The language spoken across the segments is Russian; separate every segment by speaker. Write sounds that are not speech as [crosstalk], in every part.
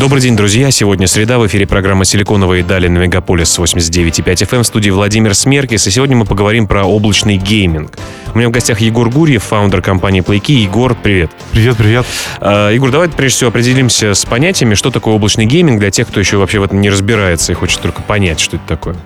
Speaker 1: Добрый день, друзья. Сегодня среда. В эфире программа «Силиконовые дали» на Мегаполис 89.5 FM в студии Владимир Смеркис. И сегодня мы поговорим про облачный гейминг. У меня в гостях Егор Гурьев, founder компании PlayKey. Егор, привет.
Speaker 2: Привет, привет.
Speaker 1: Э, Егор, давай прежде всего определимся с понятиями, что такое облачный гейминг для тех, кто еще вообще в этом не разбирается и хочет только понять, что это такое.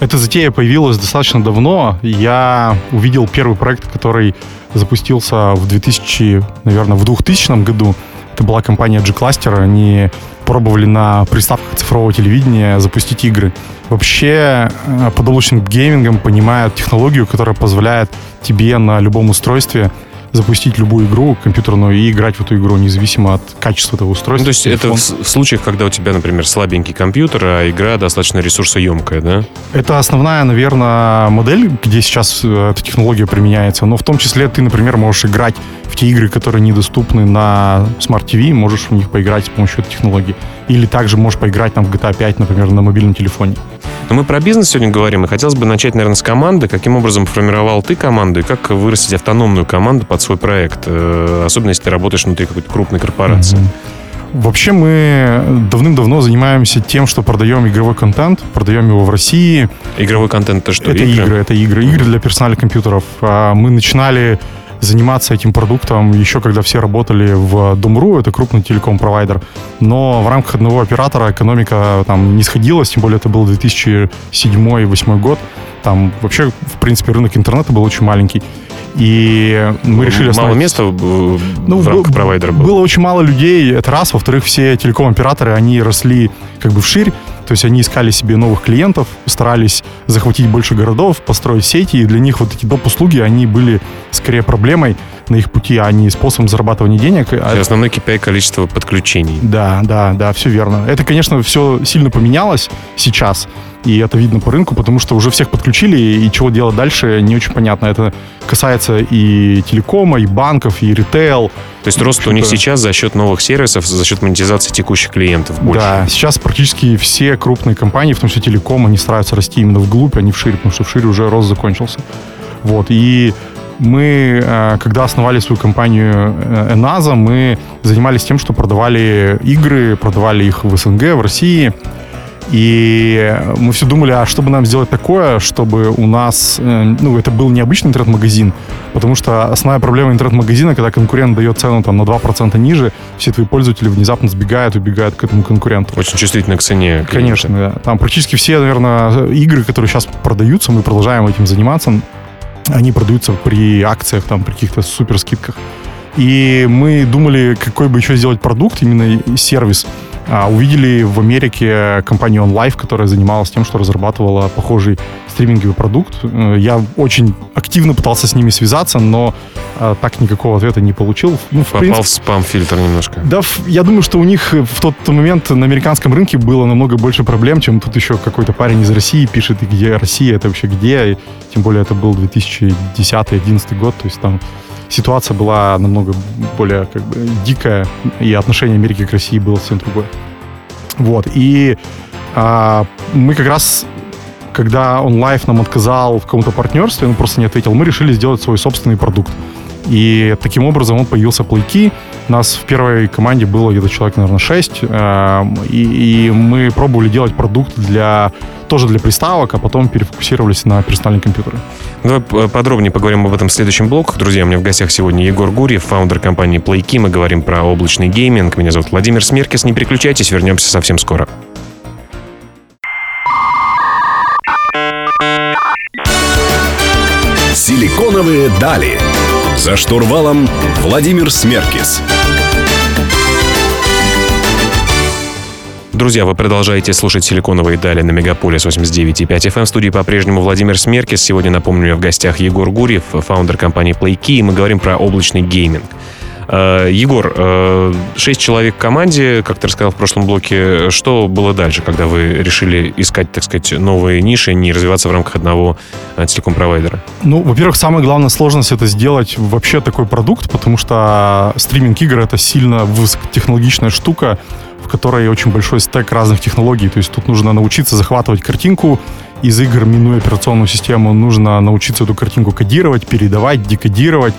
Speaker 2: Эта затея появилась достаточно давно. Я увидел первый проект, который запустился в 2000, наверное, в 2000 году. Это была компания G-Cluster. Они пробовали на приставках цифрового телевидения запустить игры. Вообще, под облачным геймингом понимают технологию, которая позволяет тебе на любом устройстве запустить любую игру компьютерную и играть в эту игру, независимо от качества этого устройства. Ну,
Speaker 1: то есть телефон. это в случаях, когда у тебя, например, слабенький компьютер, а игра достаточно ресурсоемкая, да?
Speaker 2: Это основная, наверное, модель, где сейчас э, эта технология применяется, но в том числе ты, например, можешь играть в те игры, которые недоступны на Smart TV, можешь в них поиграть с помощью этой технологии. Или также можешь поиграть там в GTA 5, например, на мобильном телефоне.
Speaker 1: Но мы про бизнес сегодня говорим, и хотелось бы начать, наверное, с команды. Каким образом формировал ты команду, и как вырастить автономную команду под свой проект, э, особенно если ты работаешь внутри какой-то крупной корпорации?
Speaker 2: Mm-hmm. Вообще мы давным-давно занимаемся тем, что продаем игровой контент, продаем его в России.
Speaker 1: Игровой контент это что?
Speaker 2: Это игры, игры это игры, игры для персональных компьютеров. А мы начинали заниматься этим продуктом еще когда все работали в Doom.ru, это крупный телеком-провайдер. Но в рамках одного оператора экономика там не сходилась, тем более это был 2007-2008 год. Там вообще, в принципе, рынок интернета был очень маленький. И мы решили...
Speaker 1: Мало основать... места в, ну, в рамках провайдера было?
Speaker 2: Было очень мало людей, это раз. Во-вторых, все телеком-операторы, они росли как бы вширь. То есть они искали себе новых клиентов, старались захватить больше городов, построить сети, и для них вот эти доп-услуги, они были скорее проблемой на их пути, а не способом зарабатывания денег. И
Speaker 1: основной KPI количество подключений.
Speaker 2: Да, да, да, все верно. Это, конечно, все сильно поменялось сейчас, и это видно по рынку, потому что уже всех подключили, и чего делать дальше, не очень понятно. Это касается и телекома, и банков, и ритейл.
Speaker 1: То есть рост у них сейчас за счет новых сервисов, за счет монетизации текущих клиентов больше.
Speaker 2: Да, сейчас практически все крупные компании, в том числе телеком, они стараются расти именно вглубь, а не вширь, потому что вширь уже рост закончился. Вот, и мы, э, когда основали свою компанию Enasa, мы занимались тем, что продавали игры, продавали их в СНГ, в России, и мы все думали, а что бы нам сделать такое, чтобы у нас, э, ну, это был необычный интернет-магазин, потому что основная проблема интернет-магазина, когда конкурент дает цену там на 2% ниже, все твои пользователи внезапно сбегают, убегают к этому конкуренту.
Speaker 1: Очень чувствительно к цене.
Speaker 2: Конечно, да. Там практически все, наверное, игры, которые сейчас продаются, мы продолжаем этим заниматься, они продаются при акциях, там, при каких-то супер скидках. И мы думали, какой бы еще сделать продукт, именно сервис, а, увидели в Америке компанию OnLive, которая занималась тем, что разрабатывала похожий стриминговый продукт. Э, я очень активно пытался с ними связаться, но а, так никакого ответа не получил.
Speaker 1: Ну, в Попал принципе, в спам-фильтр немножко.
Speaker 2: Да, я думаю, что у них в тот момент на американском рынке было намного больше проблем, чем тут еще какой-то парень из России пишет, где Россия, это вообще где, и тем более это был 2010-2011 год, то есть там ситуация была намного более как бы дикая, и отношение Америки к России было совсем другое. Вот, и а, мы как раз когда он лайф нам отказал в каком-то партнерстве, он просто не ответил, мы решили сделать свой собственный продукт. И таким образом он появился плейки. Нас в первой команде было где-то человек, наверное, 6. Эм, и, и мы пробовали делать продукт для тоже для приставок, а потом перефокусировались на персональные компьютеры.
Speaker 1: Давай подробнее поговорим об этом в следующем блоке. Друзья, у меня в гостях сегодня Егор Гурьев, founder компании PlayKey. Мы говорим про облачный гейминг. Меня зовут Владимир Смеркис. Не переключайтесь, вернемся совсем скоро.
Speaker 3: Силиконовые дали. За штурвалом Владимир Смеркис.
Speaker 1: Друзья, вы продолжаете слушать «Силиконовые дали» на Мегаполис 89.5 FM. В студии по-прежнему Владимир Смеркис. Сегодня, напомню, в гостях Егор Гурьев, founder компании PlayKey, и мы говорим про облачный гейминг. Э, Егор, э, шесть человек в команде, как ты рассказал в прошлом блоке. Что было дальше, когда вы решили искать, так сказать, новые ниши, не развиваться в рамках одного э, телеком-провайдера?
Speaker 2: Ну, во-первых, самая главная сложность это сделать вообще такой продукт, потому что стриминг игр это сильно высокотехнологичная штука, в которой очень большой стек разных технологий. То есть тут нужно научиться захватывать картинку из игр, минуя операционную систему. Нужно научиться эту картинку кодировать, передавать, декодировать.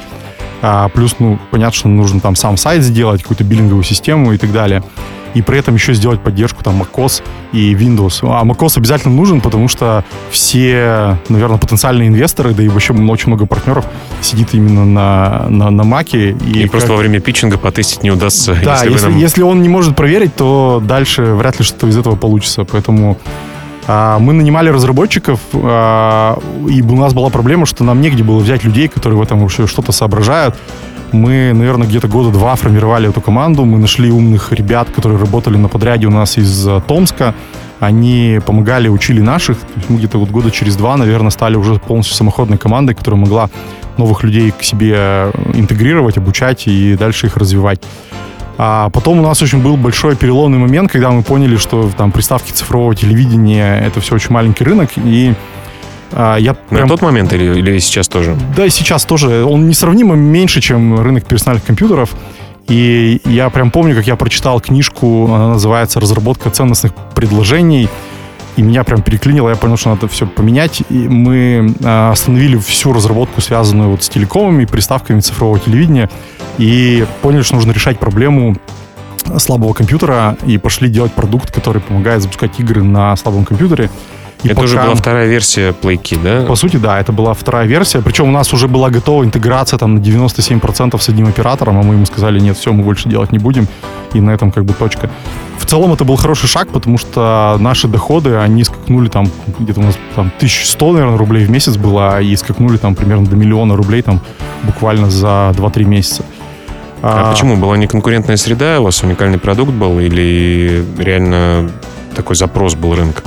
Speaker 2: А, плюс, ну, понятно, что нужно там сам сайт сделать, какую-то биллинговую систему и так далее. И при этом еще сделать поддержку там macOS и Windows. А macOS обязательно нужен, потому что все, наверное, потенциальные инвесторы, да и вообще очень много партнеров сидит именно на, на, на Mac.
Speaker 1: И, и как... просто во время питчинга потестить не удастся.
Speaker 2: Да, если, если, нам... если он не может проверить, то дальше вряд ли что-то из этого получится. Поэтому а, мы нанимали разработчиков, а, и у нас была проблема, что нам негде было взять людей, которые в этом вообще что-то соображают. Мы, наверное, где-то года два формировали эту команду. Мы нашли умных ребят, которые работали на подряде у нас из а, Томска. Они помогали, учили наших. Мы где-то вот года через два, наверное, стали уже полностью самоходной командой, которая могла новых людей к себе интегрировать, обучать и дальше их развивать. А потом у нас очень был большой переломный момент, когда мы поняли, что там приставки цифрового телевидения это все очень маленький рынок, и
Speaker 1: а, я На прям... тот момент или, или сейчас тоже?
Speaker 2: Да, и сейчас тоже. Он несравнимо меньше, чем рынок персональных компьютеров. И я прям помню, как я прочитал книжку, она называется «Разработка ценностных предложений», и меня прям переклинило, я понял, что надо все поменять. И мы а, остановили всю разработку, связанную вот с телекомами, приставками цифрового телевидения, и поняли, что нужно решать проблему слабого компьютера, и пошли делать продукт, который помогает запускать игры на слабом компьютере.
Speaker 1: И это пока... уже была вторая версия PlayKey, да?
Speaker 2: По сути, да, это была вторая версия. Причем у нас уже была готова интеграция там на 97% с одним оператором, а мы ему сказали, нет, все, мы больше делать не будем. И на этом как бы точка. В целом это был хороший шаг, потому что наши доходы, они скакнули там, где-то у нас там 1100, наверное, рублей в месяц было, и скакнули там примерно до миллиона рублей там буквально за 2-3 месяца.
Speaker 1: А, а почему? Была неконкурентная среда, у вас уникальный продукт был или реально такой запрос был рынка?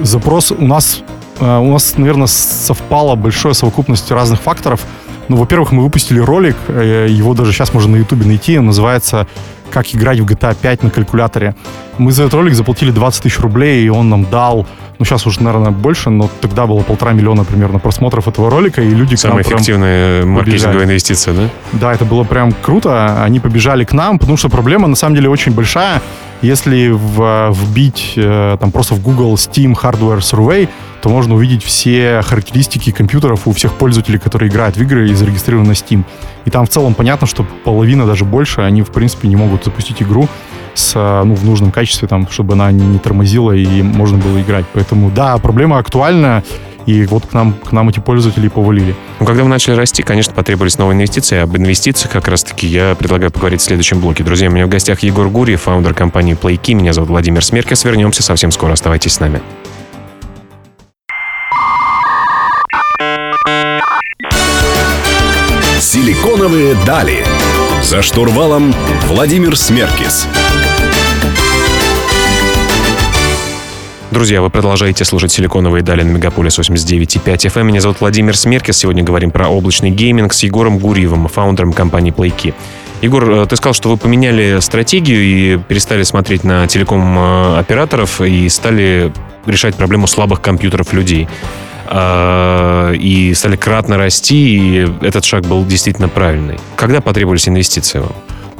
Speaker 2: Запрос у нас, э, у нас, наверное, совпала большая совокупность разных факторов. Ну, во-первых, мы выпустили ролик, э, его даже сейчас можно на Ютубе найти, он называется «Как играть в GTA 5 на калькуляторе». Мы за этот ролик заплатили 20 тысяч рублей, и он нам дал ну, сейчас уже, наверное, больше, но тогда было полтора миллиона примерно просмотров этого ролика, и люди
Speaker 1: Самая к нам эффективная маркетинговая инвестиция, да?
Speaker 2: Да, это было прям круто. Они побежали к нам, потому что проблема, на самом деле, очень большая. Если в, вбить э, там просто в Google Steam Hardware Survey, то можно увидеть все характеристики компьютеров у всех пользователей, которые играют в игры и зарегистрированы на Steam. И там в целом понятно, что половина, даже больше, они, в принципе, не могут запустить игру с, ну, в нужном качестве, там, чтобы она не тормозила и можно было играть. Поэтому, да, проблема актуальна, и вот к нам, к нам эти пользователи повалили.
Speaker 1: Ну, когда мы начали расти, конечно, потребовались новые инвестиции. Об инвестициях как раз-таки я предлагаю поговорить в следующем блоке. Друзья, у меня в гостях Егор Гурьев, фаундер компании PlayKey. Меня зовут Владимир Смеркес. Вернемся совсем скоро. Оставайтесь с нами.
Speaker 3: Силиконовые дали. За штурвалом Владимир Смеркис.
Speaker 1: Друзья, вы продолжаете слушать «Силиконовые дали» на Мегаполис 89.5 FM. Меня зовут Владимир Смеркис. Сегодня говорим про облачный гейминг с Егором Гурьевым, founder ом компании PlayKey. Егор, э, ты сказал, что вы поменяли стратегию и перестали смотреть на телеком-операторов э, и стали решать проблему слабых компьютеров людей. А, и стали кратно расти, и этот шаг был действительно правильный. Когда потребовались инвестиции вам?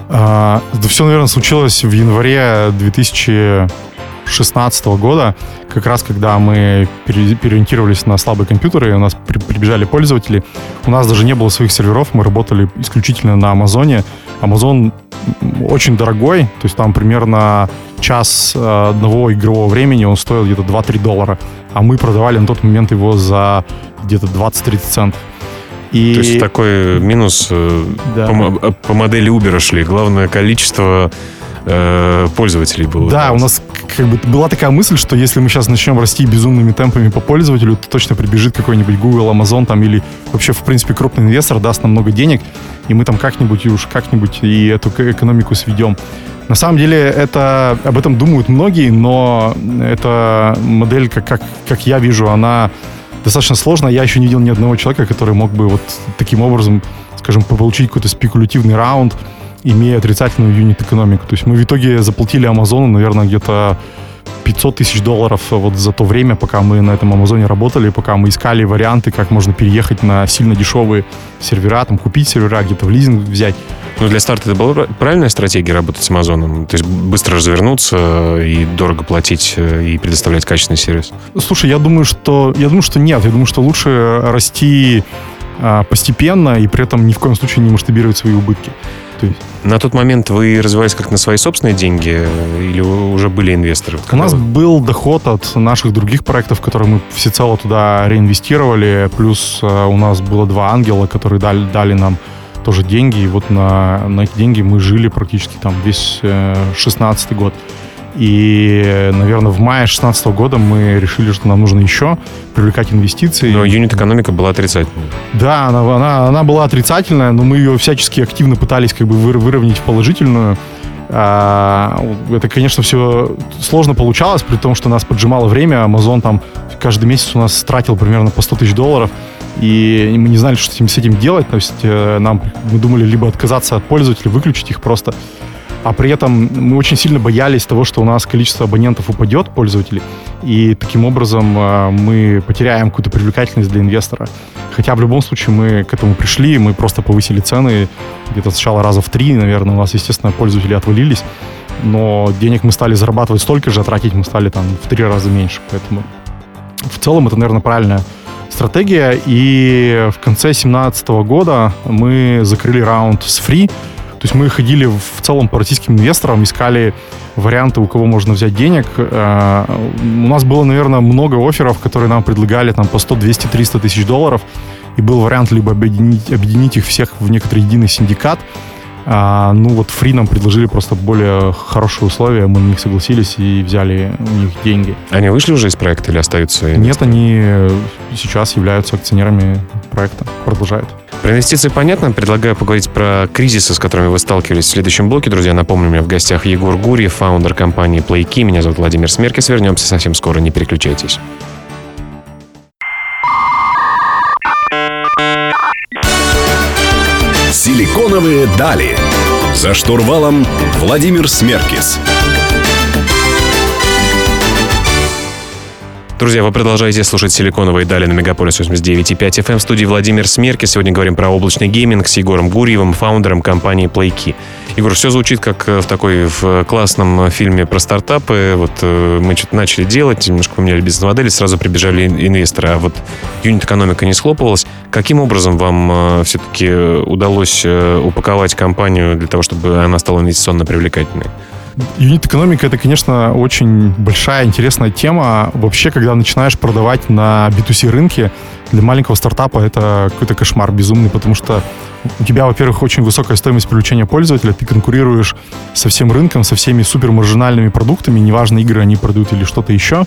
Speaker 2: А, да все, наверное, случилось в январе 2016 года, как раз когда мы переориентировались на слабые компьютеры, у нас прибежали пользователи. У нас даже не было своих серверов, мы работали исключительно на Амазоне. Амазон очень дорогой, то есть там примерно час э, одного игрового времени он стоил где-то 2-3 доллара, а мы продавали на тот момент его за где-то 20-30 центов.
Speaker 1: И... То есть такой минус э, да. по, по модели Uber шли. Главное количество э, пользователей было.
Speaker 2: Да, у нас как бы была такая мысль, что если мы сейчас начнем расти безумными темпами по пользователю, то точно прибежит какой-нибудь Google, Amazon там или вообще, в принципе, крупный инвестор даст нам много денег, и мы там как-нибудь и уж как-нибудь и эту экономику сведем. На самом деле это об этом думают многие, но эта модель, как, как, как я вижу, она достаточно сложная. Я еще не видел ни одного человека, который мог бы вот таким образом, скажем, получить какой-то спекулятивный раунд, имея отрицательную юнит-экономику. То есть мы в итоге заплатили Амазону, наверное, где-то 500 тысяч долларов вот за то время, пока мы на этом Амазоне работали, пока мы искали варианты, как можно переехать на сильно дешевые сервера, там, купить сервера, где-то в лизинг взять.
Speaker 1: Ну, для старта это была правильная стратегия работать с Амазоном? То есть быстро развернуться и дорого платить э, и предоставлять качественный сервис?
Speaker 2: Слушай, я думаю, что, я думаю, что нет. Я думаю, что лучше расти а, постепенно и при этом ни в коем случае не масштабировать свои убытки.
Speaker 1: То есть... На тот момент вы развивались как на свои собственные деньги э, или уже были инвесторы?
Speaker 2: У нас был доход от наших других проектов, которые мы всецело туда реинвестировали, плюс э, у нас было два ангела, которые дали, дали нам тоже деньги, и вот на, на эти деньги мы жили практически там весь э, 16 год. И, наверное, в мае 2016 года мы решили, что нам нужно еще привлекать инвестиции.
Speaker 1: Но юнит-экономика была отрицательная.
Speaker 2: Да, она, она, она была отрицательная, но мы ее всячески активно пытались как бы выровнять в положительную. А, это, конечно, все сложно получалось, при том, что нас поджимало время. Amazon там каждый месяц у нас тратил примерно по 100 тысяч долларов. И мы не знали, что с этим, делать. То есть э, нам, мы думали либо отказаться от пользователей, выключить их просто а при этом мы очень сильно боялись того, что у нас количество абонентов упадет, пользователей, и таким образом э, мы потеряем какую-то привлекательность для инвестора. Хотя в любом случае мы к этому пришли, мы просто повысили цены где-то сначала раза в три, наверное, у нас, естественно, пользователи отвалились, но денег мы стали зарабатывать столько же, а тратить мы стали там в три раза меньше, поэтому в целом это, наверное, правильная стратегия, и в конце 2017 года мы закрыли раунд с Free, то есть мы ходили в целом по российским инвесторам, искали варианты, у кого можно взять денег. Э, у нас было, наверное, много офферов, которые нам предлагали там по 100, 200, 300 тысяч долларов. И был вариант либо объединить, объединить их всех в некоторый единый синдикат, а, ну вот Free нам предложили просто более хорошие условия, мы на них согласились и взяли у них деньги.
Speaker 1: Они вышли уже из проекта или остаются?
Speaker 2: Нет, они сейчас являются акционерами проекта, продолжают.
Speaker 1: Про инвестиции понятно. Предлагаю поговорить про кризисы, с которыми вы сталкивались в следующем блоке. Друзья, напомню, у меня в гостях Егор Гурьев, фаундер компании PlayKey. Меня зовут Владимир Смеркис. Вернемся совсем скоро, не переключайтесь.
Speaker 3: Силиконовые дали. За штурвалом Владимир Смеркис.
Speaker 1: Друзья, вы продолжаете слушать «Силиконовые дали» на Мегаполис 89.5 FM. В студии Владимир Смеркис. Сегодня говорим про облачный гейминг с Егором Гурьевым, founder ом компании PlayKey. Егор, все звучит как э, в такой в классном фильме про стартапы. Вот э, мы что-то начали делать, немножко поменяли бизнес-модели, сразу прибежали инвесторы, а вот юнит-экономика не схлопывалась. Каким образом вам э, все-таки удалось упаковать компанию для того, чтобы она стала инвестиционно привлекательной?
Speaker 2: Юнит-экономика это, конечно, очень большая, интересная тема. Вообще, когда начинаешь продавать на B2C рынке, для маленького стартапа это какой-то кошмар безумный, потому что у тебя, во-первых, очень высокая стоимость привлечения пользователя, ты конкурируешь со всем рынком, со всеми супермаржинальными продуктами, неважно, игры они продают или что-то еще.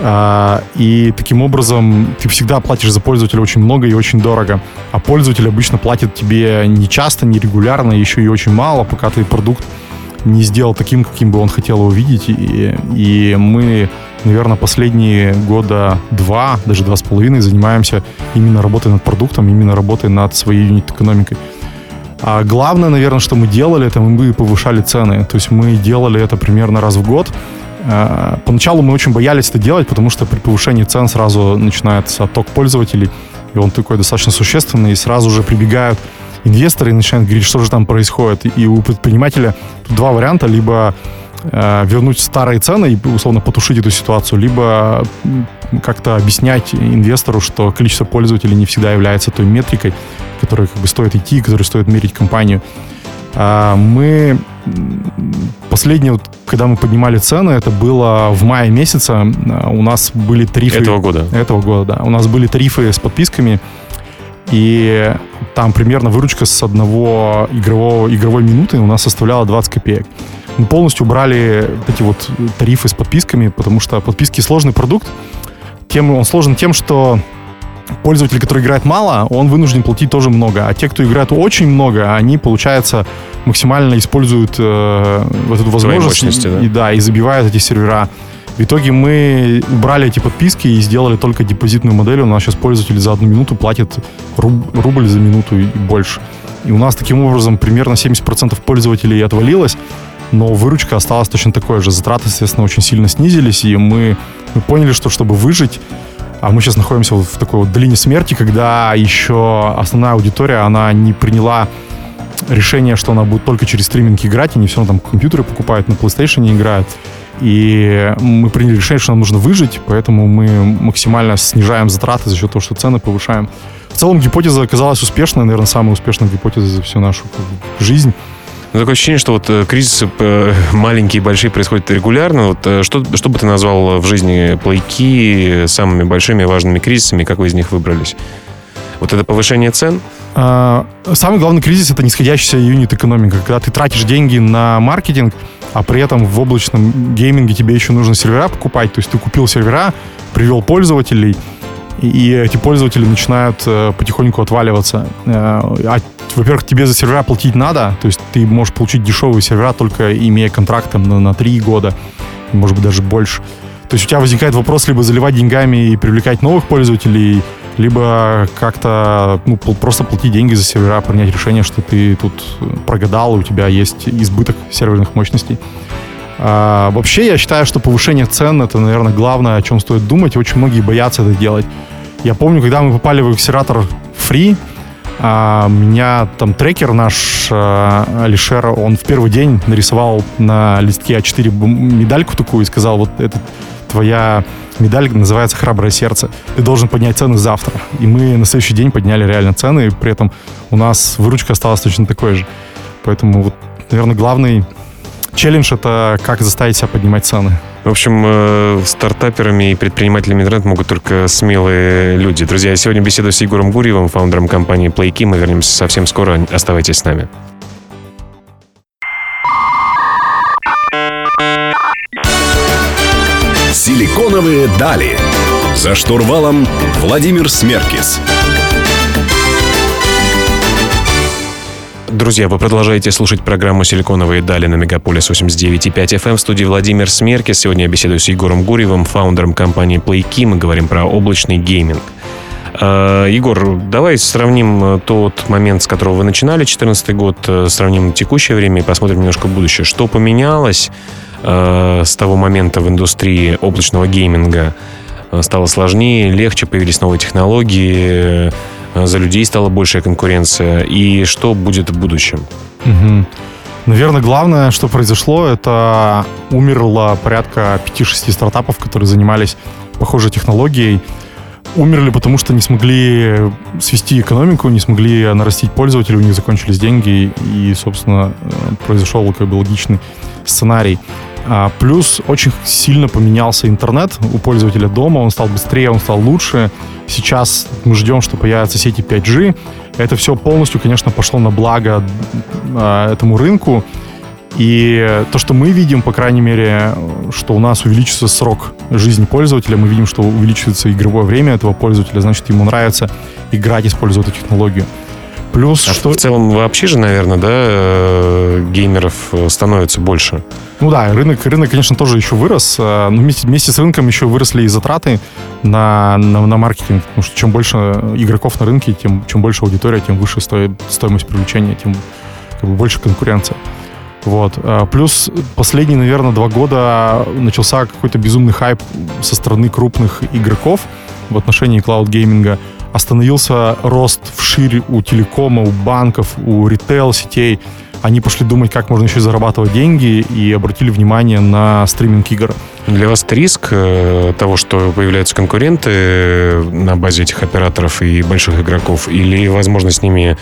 Speaker 2: А, и таким образом ты всегда платишь за пользователя очень много и очень дорого. А пользователь обычно платит тебе не часто, не регулярно, еще и очень мало, пока ты продукт не сделал таким, каким бы он хотел его видеть. И, и мы, наверное, последние года два, даже два с половиной занимаемся именно работой над продуктом, именно работой над своей юнит-экономикой. А главное, наверное, что мы делали, это мы повышали цены. То есть мы делали это примерно раз в год. А, поначалу мы очень боялись это делать, потому что при повышении цен сразу начинается отток пользователей, и он такой достаточно существенный, и сразу же прибегают инвесторы и начинают говорить, что же там происходит. И у предпринимателя тут два варианта. Либо э, вернуть старые цены и, условно, потушить эту ситуацию, либо как-то объяснять инвестору, что количество пользователей не всегда является той метрикой, которой как бы стоит идти, которой стоит мерить компанию. А мы последнее, вот, когда мы поднимали цены, это было в мае месяце. У нас были тарифы...
Speaker 1: Этого года?
Speaker 2: Этого года, да. У нас были тарифы с подписками и там примерно выручка с одного игрового, игровой минуты у нас составляла 20 копеек. Мы полностью убрали эти вот тарифы с подписками, потому что подписки сложный продукт. Тем, он сложен тем, что пользователь, который играет мало, он вынужден платить тоже много. А те, кто играет очень много, они, получается, максимально используют э, вот эту возможность.
Speaker 1: да?
Speaker 2: И, да, и забивают эти сервера. В итоге мы убрали эти подписки и сделали только депозитную модель. У нас сейчас пользователи за одну минуту платят руб, рубль за минуту и больше. И у нас таким образом примерно 70% пользователей отвалилось, но выручка осталась точно такой же. Затраты, естественно, очень сильно снизились, и мы, мы поняли, что чтобы выжить, а мы сейчас находимся вот в такой вот долине смерти, когда еще основная аудитория, она не приняла решение, что она будет только через стриминг играть, они все равно там компьютеры покупают, на PlayStation играют. И мы приняли решение, что нам нужно выжить, поэтому мы максимально снижаем затраты за счет того, что цены повышаем. В целом гипотеза оказалась успешной, наверное, самая успешная гипотеза за всю нашу жизнь.
Speaker 1: Ну, такое ощущение, что вот э, кризисы [laughs] маленькие и большие происходят регулярно. Вот э, что, что бы ты назвал в жизни плейки самыми большими и важными кризисами, как вы из них выбрались? Вот это повышение цен?
Speaker 2: А, самый главный кризис — это нисходящаяся юнит-экономика. Когда ты тратишь деньги на маркетинг, а при этом в облачном гейминге тебе еще нужно сервера покупать. То есть ты купил сервера, привел пользователей, и эти пользователи начинают э, потихоньку отваливаться. Э, а, во-первых, тебе за сервера платить надо, то есть ты можешь получить дешевые сервера, только имея контракт там, на, 3 года, может быть, даже больше. То есть у тебя возникает вопрос либо заливать деньгами и привлекать новых пользователей, либо как-то ну, просто платить деньги за сервера, принять решение, что ты тут прогадал, у тебя есть избыток серверных мощностей. А, вообще, я считаю, что повышение цен — это, наверное, главное, о чем стоит думать, очень многие боятся это делать. Я помню, когда мы попали в акселератор Free, а, меня там трекер наш, а, Алишер, он в первый день нарисовал на листке А4 медальку такую и сказал, вот этот твоя медаль называется «Храброе сердце». Ты должен поднять цены завтра. И мы на следующий день подняли реально цены, и при этом у нас выручка осталась точно такой же. Поэтому, вот, наверное, главный челлендж — это как заставить себя поднимать цены.
Speaker 1: В общем, э, стартаперами и предпринимателями интернет могут только смелые люди. Друзья, я сегодня беседую с Егором Гурьевым, фаундером компании PlayKey. Мы вернемся совсем скоро. Оставайтесь с нами.
Speaker 3: Силиконовые дали. За штурвалом Владимир Смеркис.
Speaker 1: Друзья, вы продолжаете слушать программу «Силиконовые дали» на Мегаполис 89.5 FM. Эм. В студии Владимир Смеркис. Сегодня я беседую с Егором Гурьевым, фаундером компании PlayKey. Мы говорим про облачный гейминг. А, Егор, давай сравним э, тот момент, с которого вы начинали, 2014 год, э, сравним текущее время и посмотрим немножко будущее. Что поменялось э, с того момента в индустрии облачного гейминга? Стало сложнее, легче, появились новые технологии, за людей стала большая конкуренция. И что будет в будущем?
Speaker 2: Угу. Наверное, главное, что произошло, это умерло порядка 5-6 стартапов, которые занимались похожей технологией умерли, потому что не смогли свести экономику, не смогли нарастить пользователей, у них закончились деньги, и, собственно, э, произошел как бы логичный сценарий. А, плюс очень сильно поменялся интернет у пользователя дома, он стал быстрее, он стал лучше. Сейчас мы ждем, что появятся сети 5G. Это все полностью, конечно, пошло на благо а, этому рынку. И то, что мы видим, по крайней мере, что у нас увеличится срок жизни пользователя, мы видим, что увеличивается игровое время этого пользователя, значит, ему нравится играть, используя эту технологию. Плюс,
Speaker 1: а
Speaker 2: что...
Speaker 1: В целом вообще же, наверное, да, э, геймеров э, становится больше.
Speaker 2: Ну да, рынок, рынок, конечно, тоже еще вырос. Э, но вместе, вместе с рынком еще выросли и затраты на, на, на маркетинг. Потому что чем больше игроков на рынке, тем чем больше аудитория, тем выше стоит стоимость привлечения, тем как бы, больше конкуренция. Вот. А, плюс последние, наверное, два года начался какой-то безумный хайп со стороны крупных игроков в отношении клауд-гейминга. Остановился рост вширь у телекома, у банков, у ритейл-сетей. Они пошли думать, как можно еще зарабатывать деньги и обратили внимание на стриминг игр.
Speaker 1: Для вас это риск э, того, что появляются конкуренты э, на базе этих операторов и больших игроков, или возможно с ними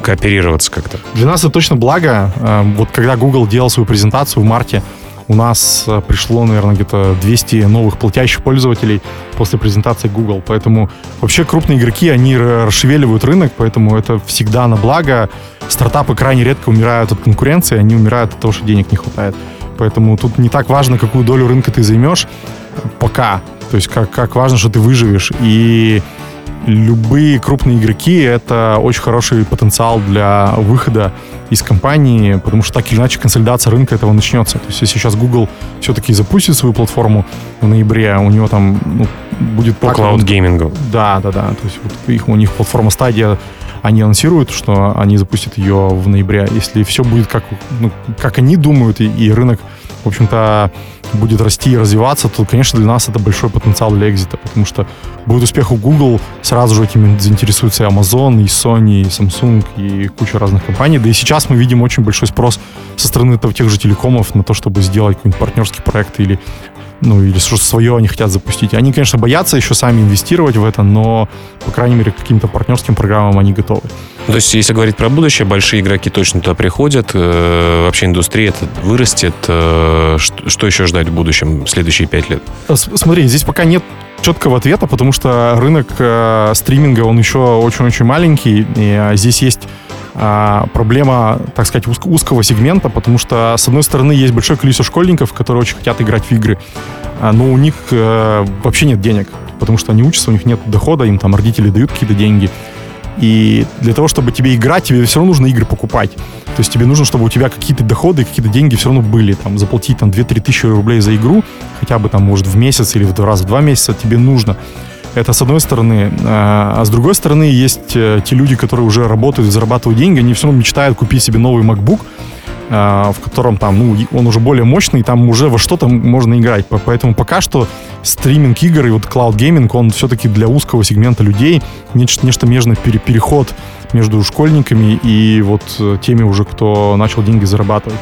Speaker 1: кооперироваться как-то.
Speaker 2: Для нас это точно благо. Эм, вот когда Google делал свою презентацию в марте, у нас э, пришло, наверное, где-то 200 новых платящих пользователей после презентации Google. Поэтому вообще крупные игроки, они расшевеливают рынок, поэтому это всегда на благо. Стартапы крайне редко умирают от конкуренции, они умирают от того, что денег не хватает. Поэтому тут не так важно, какую долю рынка ты займешь пока. То есть как, как важно, что ты выживешь. И любые крупные игроки — это очень хороший потенциал для выхода из компании, потому что так или иначе консолидация рынка этого начнется. То есть если сейчас Google все-таки запустит свою платформу в ноябре, у него там ну, будет...
Speaker 1: По клауд-геймингу.
Speaker 2: Да, да, да. То есть вот их, у них платформа стадия они анонсируют, что они запустят ее в ноябре. Если все будет как, ну, как они думают, и, и рынок, в общем-то, будет расти и развиваться, то, конечно, для нас это большой потенциал для экзита, потому что будет успех у Google, сразу же этим заинтересуется и Amazon, и Sony, и Samsung, и куча разных компаний. Да и сейчас мы видим очень большой спрос со стороны тех же телекомов на то, чтобы сделать какой-нибудь партнерский проект или ну, или что-то свое они хотят запустить. Они, конечно, боятся еще сами инвестировать в это, но, по крайней мере, каким-то партнерским программам они готовы.
Speaker 1: То есть, если говорить про будущее, большие игроки точно туда приходят, э, вообще индустрия это вырастет. Э, что, еще ждать в будущем, следующие пять лет?
Speaker 2: Смотри, здесь пока нет четкого ответа, потому что рынок э, стриминга, он еще очень-очень маленький, и э, здесь есть а, проблема, так сказать, уз- узкого сегмента, потому что, с одной стороны, есть большое количество школьников, которые очень хотят играть в игры, а, но у них э, вообще нет денег, потому что они учатся, у них нет дохода, им там родители дают какие-то деньги. И для того, чтобы тебе играть, тебе все равно нужно игры покупать. То есть тебе нужно, чтобы у тебя какие-то доходы, какие-то деньги все равно были. Там, заплатить там 2-3 тысячи рублей за игру, хотя бы там, может, в месяц или в два раза в два месяца тебе нужно. Это с одной стороны. А, а с другой стороны, есть э, те люди, которые уже работают зарабатывают деньги, они все равно мечтают купить себе новый MacBook, в котором там, ну, он уже более мощный, там уже во что-то можно играть. Поэтому пока что стриминг игр и вот cloud gaming, он все-таки для узкого сегмента людей нечто, нечто между переход между школьниками и вот э, теми уже, кто начал деньги зарабатывать.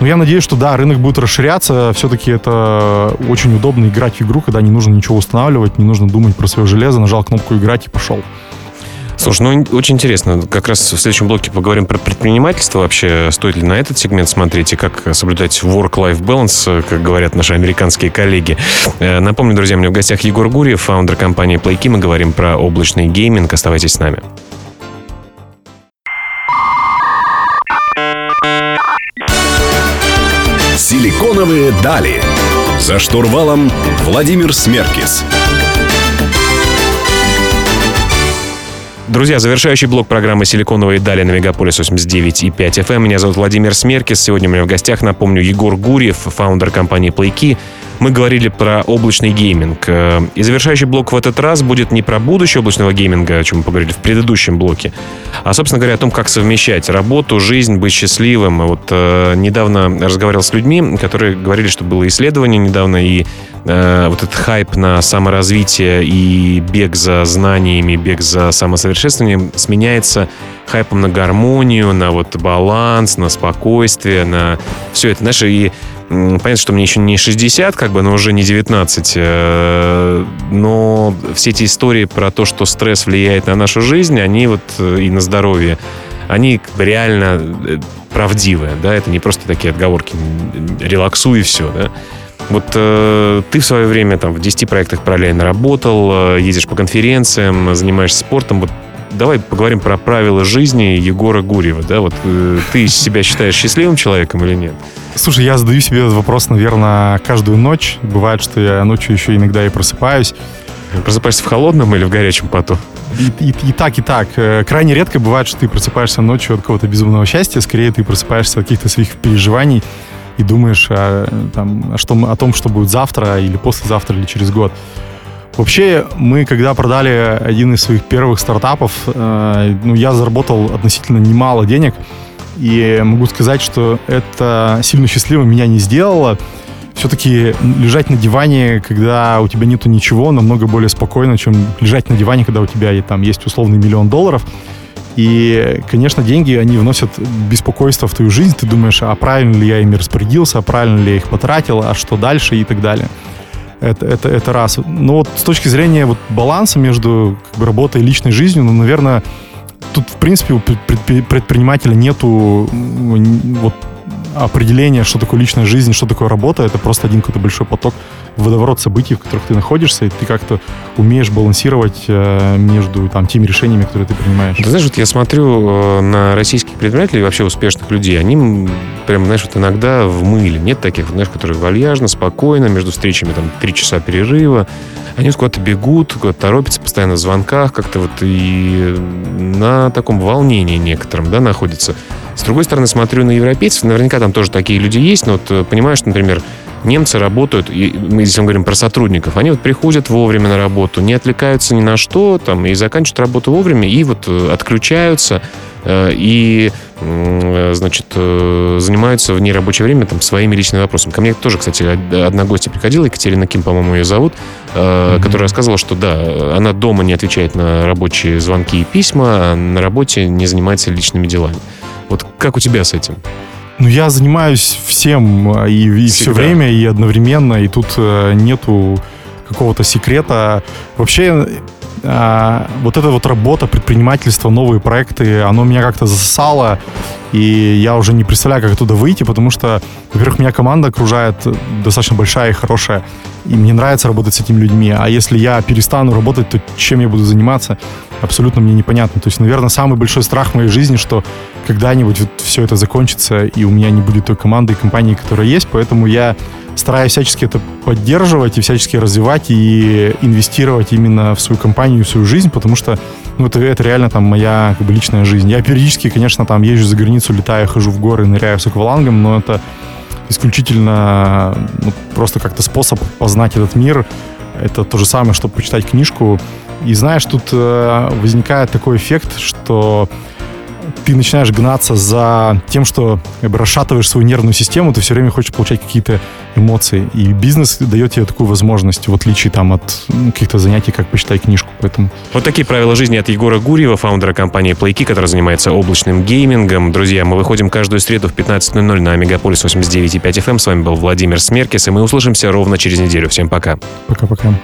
Speaker 2: Но я надеюсь, что да, рынок будет расширяться. Все-таки это очень удобно играть в игру, когда не нужно ничего устанавливать, не нужно думать про свое железо, нажал кнопку играть и пошел.
Speaker 1: Слушай, ну очень интересно. Как раз в следующем блоке поговорим про предпринимательство. Вообще, стоит ли на этот сегмент смотреть и как соблюдать work-life balance, как говорят наши американские коллеги. Э, напомню, друзья, у меня в гостях Егор Гурьев, фаундер компании PlayKey. Мы говорим про облачный гейминг. Оставайтесь с нами.
Speaker 3: Силиконовые дали. За штурвалом Владимир Смеркис.
Speaker 1: Друзья, завершающий блок программы «Силиконовые дали» на Мегаполис 89.5 FM. Меня зовут Владимир Смеркис. Сегодня у меня в гостях, напомню, Егор Гурьев, фаундер компании PlayKey мы говорили про облачный гейминг. Э, и завершающий блок в этот раз будет не про будущее облачного гейминга, о чем мы поговорили в предыдущем блоке, а, собственно говоря, о том, как совмещать работу, жизнь, быть счастливым. Вот э, недавно разговаривал с людьми, которые говорили, что было исследование недавно, и э, вот этот хайп на саморазвитие и бег за знаниями, бег за самосовершенствованием сменяется хайпом на гармонию, на вот баланс, на спокойствие, на все это. Знаешь, и Понятно, что мне еще не 60, как бы, но уже не 19. Э, но все эти истории про то, что стресс влияет на нашу жизнь, они вот э, и на здоровье, они как бы реально э, правдивые, да, это не просто такие отговорки, релаксуй и все, да. Вот э, ты в свое время там в 10 проектах параллельно работал, э, ездишь по конференциям, занимаешься спортом. Вот давай поговорим про правила жизни Егора Гурьева, да, вот э, ты себя считаешь счастливым человеком или нет?
Speaker 2: Слушай, я задаю себе этот вопрос, наверное, каждую ночь. Бывает, что я ночью еще иногда и просыпаюсь.
Speaker 1: Просыпаешься в холодном или в горячем поту?
Speaker 2: И, и, и так, и так. Э, крайне редко бывает, что ты просыпаешься ночью от какого-то безумного счастья. Скорее, ты просыпаешься от каких-то своих переживаний и думаешь о, там, о, что, о том, что будет завтра или послезавтра или через год. Вообще, мы когда продали один из своих первых стартапов, э, ну, я заработал относительно немало денег – и могу сказать, что это сильно счастливым меня не сделало. Все-таки лежать на диване, когда у тебя нету ничего, намного более спокойно, чем лежать на диване, когда у тебя там есть условный миллион долларов. И, конечно, деньги, они вносят беспокойство в твою жизнь. Ты думаешь, а правильно ли я ими распорядился, а правильно ли я их потратил, а что дальше и так далее. Это, это, это раз. Но вот с точки зрения вот баланса между как бы, работой и личной жизнью, ну, наверное, тут, в принципе, у предпринимателя нету вот определения, что такое личная жизнь, что такое работа. Это просто один какой-то большой поток, водоворот событий, в которых ты находишься, и ты как-то умеешь балансировать э, между там, теми решениями, которые ты принимаешь.
Speaker 1: Ты знаешь, вот я смотрю э, на российских предпринимателей, вообще успешных людей, они прям, знаешь, вот иногда в мыле. Нет таких, знаешь, которые вальяжно, спокойно, между встречами там три часа перерыва, они куда-то бегут, куда-то торопятся, постоянно в звонках, как-то вот и на таком волнении некотором, да, находятся. С другой стороны, смотрю на европейцев, наверняка там тоже такие люди есть, но вот э, понимаешь, например, немцы работают, и мы мы говорим про сотрудников, они вот приходят вовремя на работу, не отвлекаются ни на что, там, и заканчивают работу вовремя, и вот э, отключаются, э, и значит, занимаются в нерабочее время там, своими личными вопросами. Ко мне тоже, кстати, одна гостья приходила, Екатерина Ким, по-моему, ее зовут, mm-hmm. которая рассказывала, что да, она дома не отвечает на рабочие звонки и письма, а на работе не занимается личными делами. Вот как у тебя с этим?
Speaker 2: Ну, я занимаюсь всем а, и, и все время, и одновременно, и тут э, нету какого-то секрета. Вообще, э, вот эта вот работа, предпринимательство, новые проекты, оно меня как-то засосало, и я уже не представляю, как оттуда выйти, потому что, во-первых, меня команда окружает достаточно большая и хорошая, и мне нравится работать с этими людьми, а если я перестану работать, то чем я буду заниматься, абсолютно мне непонятно. То есть, наверное, самый большой страх в моей жизни, что когда-нибудь вот все это закончится, и у меня не будет той команды и компании, которая есть, поэтому я стараюсь всячески это поддерживать и всячески развивать и инвестировать именно в свою компанию, в свою жизнь, потому что ну, это, это реально там моя как бы, личная жизнь. Я периодически, конечно, там езжу за границу, летаю, хожу в горы, ныряю с аквалангом, но это исключительно ну, просто как-то способ познать этот мир. Это то же самое, что почитать книжку. И знаешь, тут э, возникает такой эффект, что ты начинаешь гнаться за тем, что как бы, расшатываешь свою нервную систему, ты все время хочешь получать какие-то эмоции. И бизнес дает тебе такую возможность, в отличие там, от ну, каких-то занятий, как почитать книжку. Поэтому...
Speaker 1: Вот такие правила жизни от Егора Гурьева, фаундера компании PlayKey, которая занимается облачным геймингом. Друзья, мы выходим каждую среду в 15.00 на Мегаполис 89.5 FM. С вами был Владимир Смеркис, и мы услышимся ровно через неделю. Всем пока.
Speaker 2: Пока-пока.